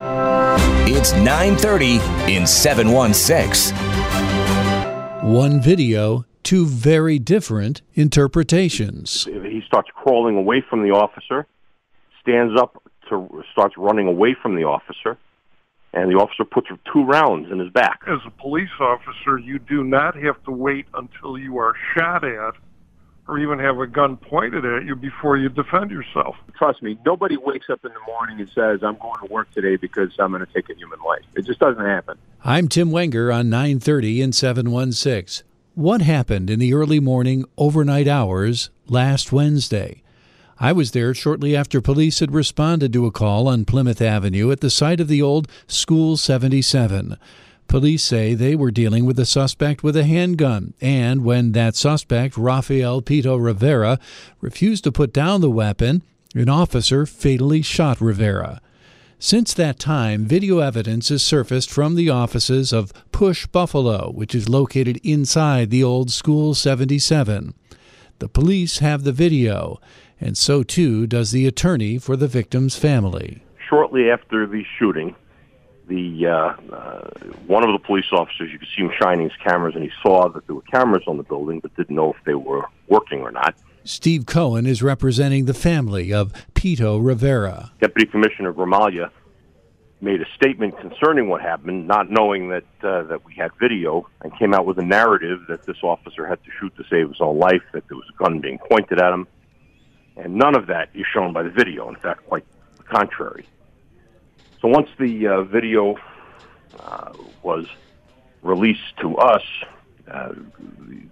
It's 9:30 in 716. One video, two very different interpretations. He starts crawling away from the officer, stands up to starts running away from the officer, and the officer puts two rounds in his back. As a police officer, you do not have to wait until you are shot at or even have a gun pointed at you before you defend yourself. Trust me, nobody wakes up in the morning and says, I'm going to work today because I'm going to take a human life. It just doesn't happen. I'm Tim Wenger on 930 and 716. What happened in the early morning, overnight hours last Wednesday? I was there shortly after police had responded to a call on Plymouth Avenue at the site of the old School 77. Police say they were dealing with a suspect with a handgun, and when that suspect, Rafael Pito Rivera, refused to put down the weapon, an officer fatally shot Rivera. Since that time, video evidence has surfaced from the offices of Push Buffalo, which is located inside the old School 77. The police have the video, and so too does the attorney for the victim's family. Shortly after the shooting, the uh, uh, one of the police officers, you could see him shining his cameras, and he saw that there were cameras on the building, but didn't know if they were working or not. Steve Cohen is representing the family of Pito Rivera. Deputy Commissioner Gramaglia made a statement concerning what happened, not knowing that uh, that we had video, and came out with a narrative that this officer had to shoot to save his own life, that there was a gun being pointed at him, and none of that is shown by the video. In fact, quite the contrary. So once the uh, video uh, was released to us, uh, the,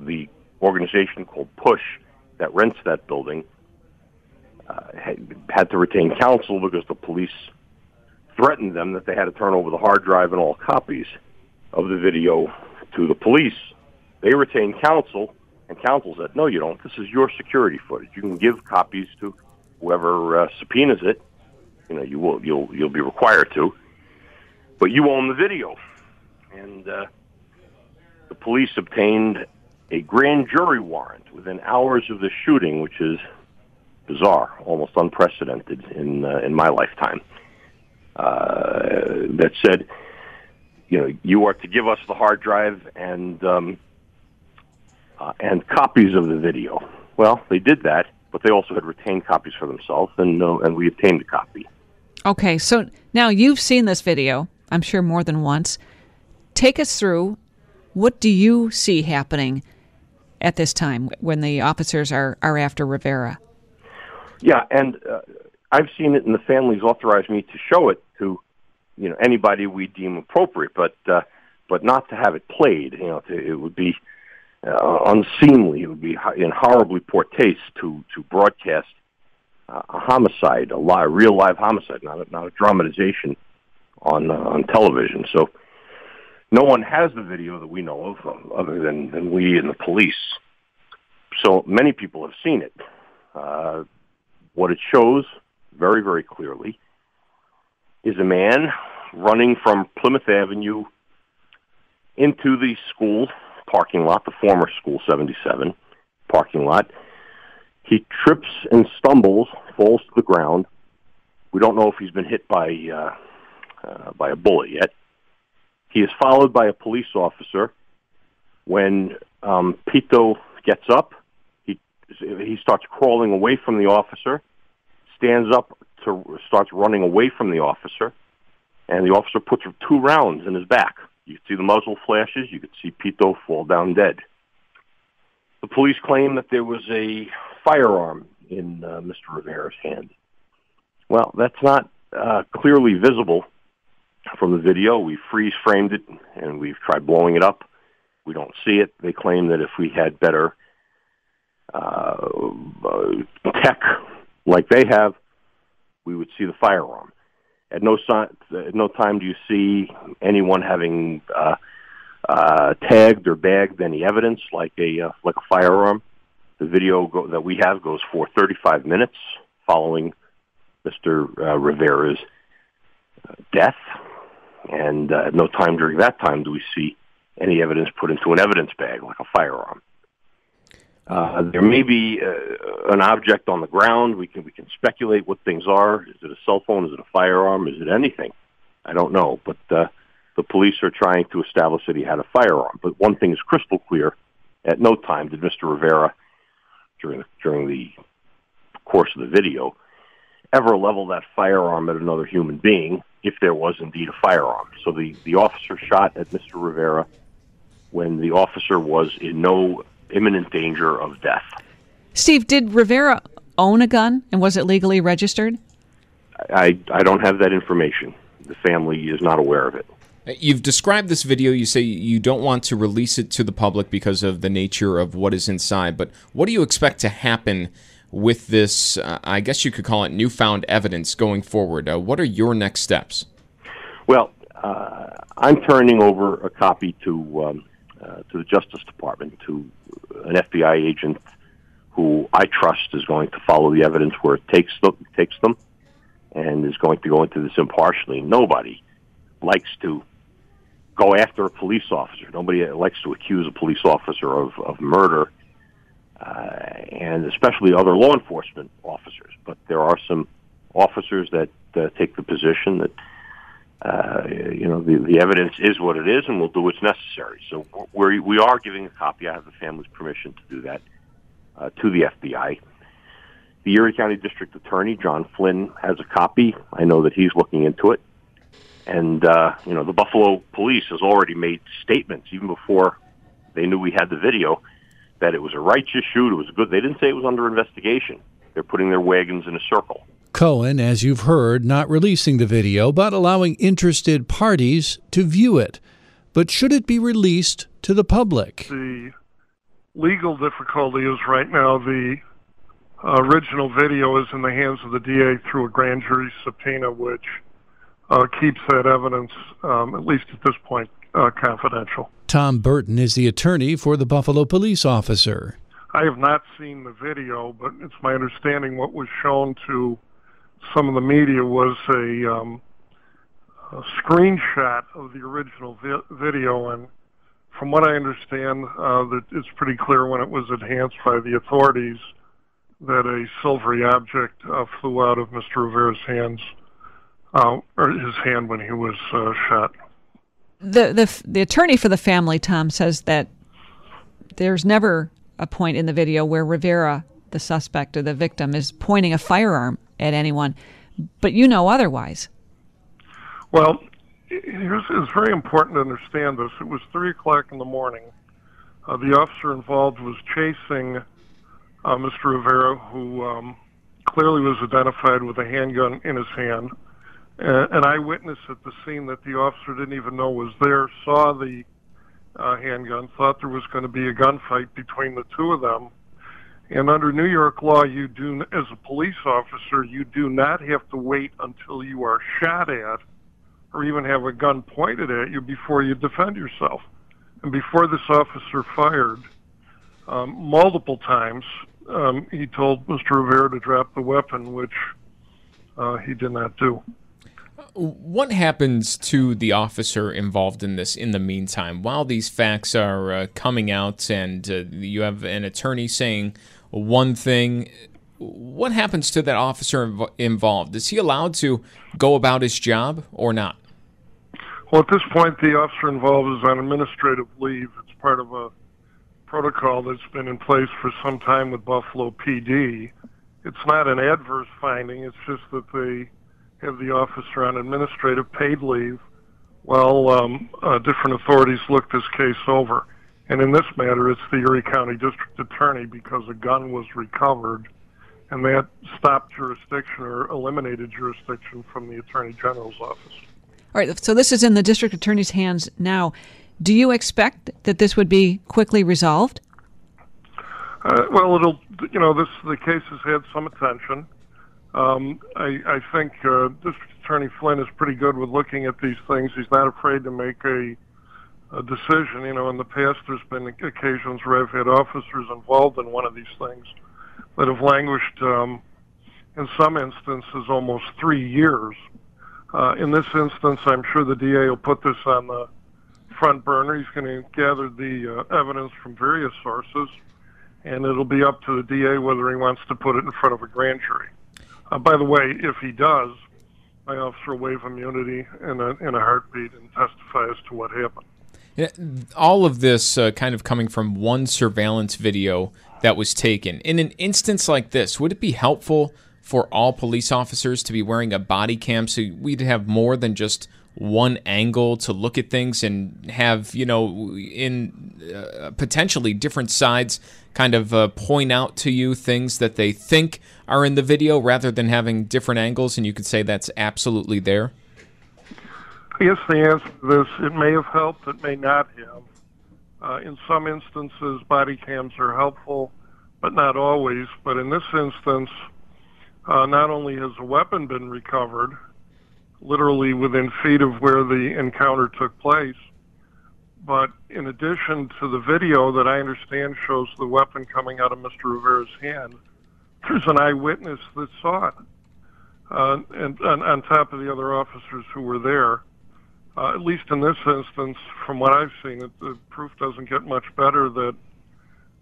the, organization called Push that rents that building uh, had, had to retain counsel because the police threatened them that they had to turn over the hard drive and all copies of the video to the police. They retained counsel, and counsel said, "No, you don't. This is your security footage. You can give copies to whoever uh, subpoenas it." You know you will you'll you'll be required to, but you own the video, and uh, the police obtained a grand jury warrant within hours of the shooting, which is bizarre, almost unprecedented in uh, in my lifetime. Uh, that said, you know, you are to give us the hard drive and um, uh, and copies of the video. Well, they did that, but they also had retained copies for themselves, and uh, and we obtained a copy. Okay, so now you've seen this video, I'm sure more than once. Take us through what do you see happening at this time when the officers are, are after Rivera? Yeah, and uh, I've seen it, and the families authorized me to show it to you know anybody we deem appropriate, but uh, but not to have it played. You know, to, it would be uh, unseemly. It would be in horribly poor taste to to broadcast a homicide, a, live, real live homicide, not a, not a dramatization on uh, on television. So no one has the video that we know of, um, other than, than we and the police. So many people have seen it. Uh, what it shows very, very clearly is a man running from Plymouth Avenue into the school parking lot, the former School 77 parking lot, he trips and stumbles, falls to the ground. We don't know if he's been hit by uh, uh, by a bullet yet. He is followed by a police officer. When um, Pito gets up, he he starts crawling away from the officer, stands up to starts running away from the officer, and the officer puts two rounds in his back. You see the muzzle flashes. You could see Pito fall down dead. The police claim that there was a firearm in uh, Mr. Rivera's hand. Well, that's not uh, clearly visible from the video. We freeze framed it and we've tried blowing it up. We don't see it. They claim that if we had better uh, uh, tech like they have, we would see the firearm. At no sign, at no time do you see anyone having uh, uh, tagged or bagged any evidence like a uh, like a firearm. The video go, that we have goes for 35 minutes following Mr. Uh, Rivera's death, and uh, at no time during that time do we see any evidence put into an evidence bag like a firearm. Uh, there may be uh, an object on the ground. We can we can speculate what things are. Is it a cell phone? Is it a firearm? Is it anything? I don't know. But uh, the police are trying to establish that he had a firearm. But one thing is crystal clear: at no time did Mr. Rivera, during during the course of the video, ever level that firearm at another human being, if there was indeed a firearm. So the the officer shot at Mr. Rivera when the officer was in no imminent danger of death. Steve, did Rivera own a gun and was it legally registered? I, I don't have that information. The family is not aware of it. You've described this video. You say you don't want to release it to the public because of the nature of what is inside. But what do you expect to happen with this? Uh, I guess you could call it newfound evidence going forward. Uh, what are your next steps? Well, uh, I'm turning over a copy to um, uh, to the Justice Department to an FBI agent who I trust is going to follow the evidence where it takes them, takes them, and is going to go into this impartially. Nobody likes to go after a police officer. Nobody likes to accuse a police officer of, of murder, uh, and especially other law enforcement officers. But there are some officers that uh, take the position that uh, you know, the, the evidence is what it is, and we'll do what's necessary. So we we are giving a copy. I have the family's permission to do that uh, to the FBI. The Erie County District Attorney John Flynn has a copy. I know that he's looking into it, and uh, you know, the Buffalo Police has already made statements even before they knew we had the video that it was a righteous shoot. It was good. They didn't say it was under investigation. They're putting their wagons in a circle. Cohen, as you've heard, not releasing the video, but allowing interested parties to view it. But should it be released to the public? The legal difficulty is right now the original video is in the hands of the DA through a grand jury subpoena, which uh, keeps that evidence, um, at least at this point, uh, confidential. Tom Burton is the attorney for the Buffalo police officer. I have not seen the video, but it's my understanding what was shown to some of the media was a, um, a screenshot of the original vi- video, and from what I understand, uh, that it's pretty clear when it was enhanced by the authorities that a silvery object uh, flew out of Mr. Rivera's hands, uh, or his hand when he was uh, shot. The, the the attorney for the family, Tom, says that there's never a point in the video where Rivera, the suspect or the victim, is pointing a firearm at anyone, but you know otherwise. Well, it's very important to understand this. It was three o'clock in the morning. Uh, the officer involved was chasing uh, Mr. Rivera, who um, clearly was identified with a handgun in his hand. Uh, an eyewitness at the scene that the officer didn't even know was there saw the uh, handgun, thought there was going to be a gunfight between the two of them, and under New York law, you do, as a police officer, you do not have to wait until you are shot at or even have a gun pointed at you before you defend yourself. And before this officer fired, um, multiple times, um, he told Mr. Rivera to drop the weapon, which uh, he did not do. What happens to the officer involved in this in the meantime? While these facts are uh, coming out and uh, you have an attorney saying one thing. What happens to that officer inv- involved? Is he allowed to go about his job or not? Well, at this point, the officer involved is on administrative leave. It's part of a protocol that's been in place for some time with Buffalo PD. It's not an adverse finding, it's just that they have the officer on administrative paid leave while um, uh, different authorities look this case over. And in this matter, it's the Erie County District Attorney because a gun was recovered, and that stopped jurisdiction or eliminated jurisdiction from the Attorney General's office. All right, so this is in the District Attorney's hands now. Do you expect that this would be quickly resolved? Uh, well, it'll, you know, this the case has had some attention. Um, I, I think uh, District Attorney Flynn is pretty good with looking at these things. He's not afraid to make a, a decision. You know, in the past, there's been occasions where I've had officers involved in one of these things that have languished, um, in some instances, almost three years. Uh, in this instance, I'm sure the DA will put this on the front burner. He's going to gather the uh, evidence from various sources, and it'll be up to the DA whether he wants to put it in front of a grand jury. Uh, by the way, if he does, my officer will waive immunity in a, in a heartbeat and testify as to what happened. All of this uh, kind of coming from one surveillance video that was taken. In an instance like this, would it be helpful for all police officers to be wearing a body cam so we'd have more than just one angle to look at things and have, you know, in uh, potentially different sides kind of uh, point out to you things that they think are in the video rather than having different angles and you could say that's absolutely there? yes the answer to this, it may have helped, it may not have. Uh, in some instances, body cams are helpful, but not always. But in this instance, uh, not only has a weapon been recovered, literally within feet of where the encounter took place, but in addition to the video that I understand shows the weapon coming out of Mr. Rivera's hand, there's an eyewitness that saw it. Uh, and, and on top of the other officers who were there, uh, at least in this instance, from what I've seen, it, the proof doesn't get much better that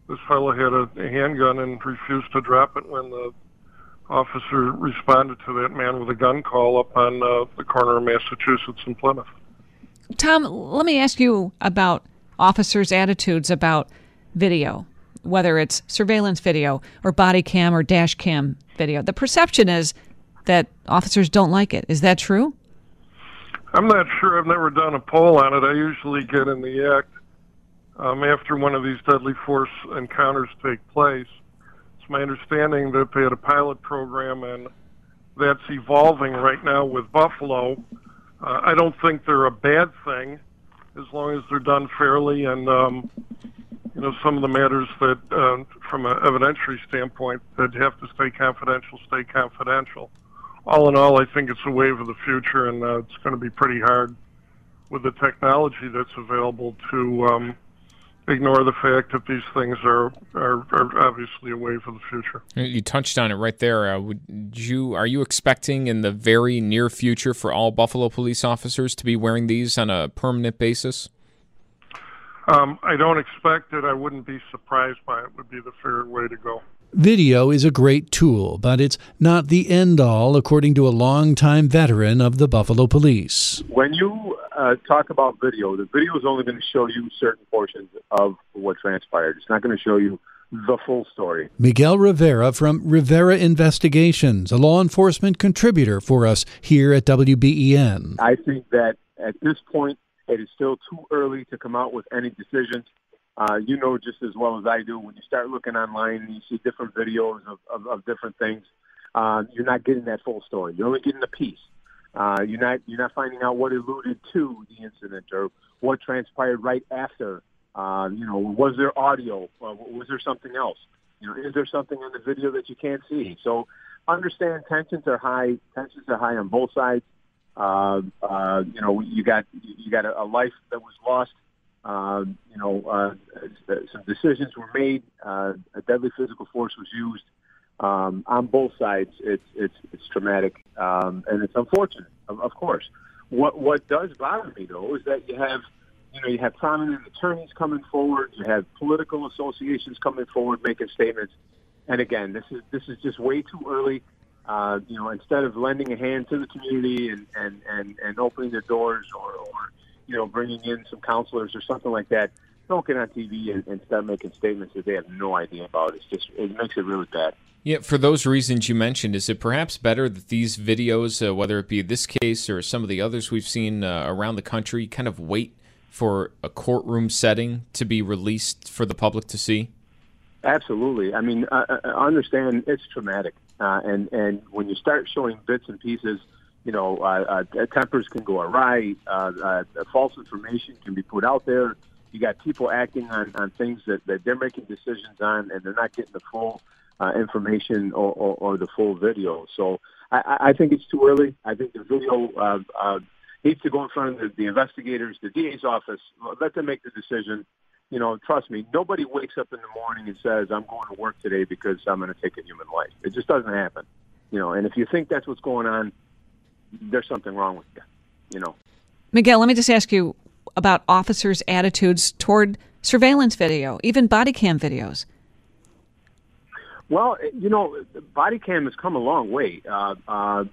this fellow had a, a handgun and refused to drop it when the officer responded to that man with a gun call up on uh, the corner of Massachusetts and Plymouth. Tom, let me ask you about officers' attitudes about video, whether it's surveillance video or body cam or dash cam video. The perception is that officers don't like it. Is that true? I'm not sure. I've never done a poll on it. I usually get in the act um, after one of these deadly force encounters take place. My understanding that they had a pilot program, and that's evolving right now with Buffalo. Uh, I don't think they're a bad thing as long as they're done fairly and um, you know some of the matters that uh, from an evidentiary standpoint that have to stay confidential stay confidential all in all, I think it's a wave of the future, and uh, it's going to be pretty hard with the technology that's available to um, ignore the fact that these things are, are, are obviously a wave of the future. You touched on it right there. Uh, would you are you expecting in the very near future for all Buffalo police officers to be wearing these on a permanent basis? Um, I don't expect it. I wouldn't be surprised by it. Would be the fair way to go. Video is a great tool, but it's not the end all, according to a longtime veteran of the Buffalo Police. When you uh, talk about video, the video is only going to show you certain portions of what transpired. It's not going to show you the full story. Miguel Rivera from Rivera Investigations, a law enforcement contributor for us here at WBEN. I think that at this point, it is still too early to come out with any decisions. Uh, you know just as well as I do, when you start looking online and you see different videos of, of, of different things, uh, you're not getting that full story. You're only getting a piece. Uh, you're not you're not finding out what alluded to the incident or what transpired right after. Uh, you know, was there audio? Uh, was there something else? You know, is there something on the video that you can't see? So, understand tensions are high. Tensions are high on both sides. Uh, uh, you know, you got you got a, a life that was lost. Uh, you know, uh, some decisions were made. Uh, a deadly physical force was used um, on both sides. It's it's it's traumatic um, and it's unfortunate, of, of course. What what does bother me though is that you have you know you have prominent attorneys coming forward, you have political associations coming forward making statements, and again, this is this is just way too early. Uh, you know, instead of lending a hand to the community and and and, and opening the doors or, or you know bringing in some counselors or something like that, don't get on TV and, and start making statements that they have no idea about. It's just it makes it really bad. Yeah, for those reasons you mentioned, is it perhaps better that these videos, uh, whether it be this case or some of the others we've seen uh, around the country, kind of wait for a courtroom setting to be released for the public to see? Absolutely. I mean, I, I understand it's traumatic, uh, and and when you start showing bits and pieces, you know, uh, uh, tempers can go awry. Uh, uh, false information can be put out there. You got people acting on, on things that, that they're making decisions on, and they're not getting the full uh, information or, or, or the full video. So I, I think it's too early. I think the video uh, uh, needs to go in front of the, the investigators, the DA's office. Let them make the decision. You know, trust me, nobody wakes up in the morning and says, I'm going to work today because I'm going to take a human life. It just doesn't happen. You know, and if you think that's what's going on, there's something wrong with you. You know. Miguel, let me just ask you about officers' attitudes toward surveillance video, even body cam videos. Well, you know, body cam has come a long way. Uh, uh,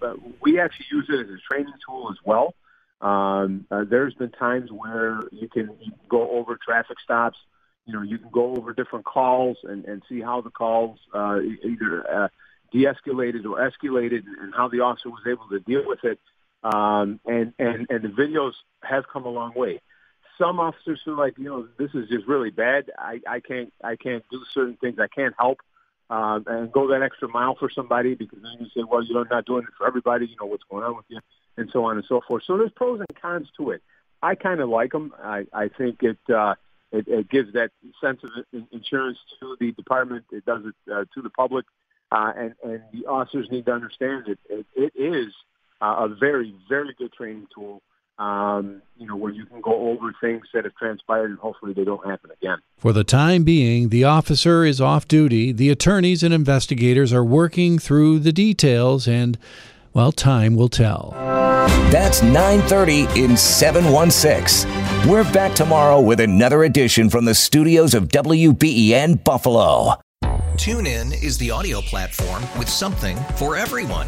we actually use it as a training tool as well. Um, uh, there's been times where you can, go over traffic stops. You know, you can go over different calls and, and see how the calls uh, either uh, de-escalated or escalated, and how the officer was able to deal with it. Um, and and and the videos have come a long way. Some officers feel like, you know, this is just really bad. I, I can't I can't do certain things. I can't help uh, and go that extra mile for somebody because then you say, well, you're not doing it for everybody. You know what's going on with you, and so on and so forth. So there's pros and cons to it. I kind of like them. I, I think it, uh, it it gives that sense of insurance to the department. It does it uh, to the public, uh, and and the officers need to understand that it, it is uh, a very very good training tool um, you know, where you can go over things that have transpired and hopefully they don't happen again. For the time being, the officer is off duty. The attorneys and investigators are working through the details and well, time will tell. That's 9:30 in 716. We're back tomorrow with another edition from the studios of WBEN Buffalo. TuneIn is the audio platform with something for everyone.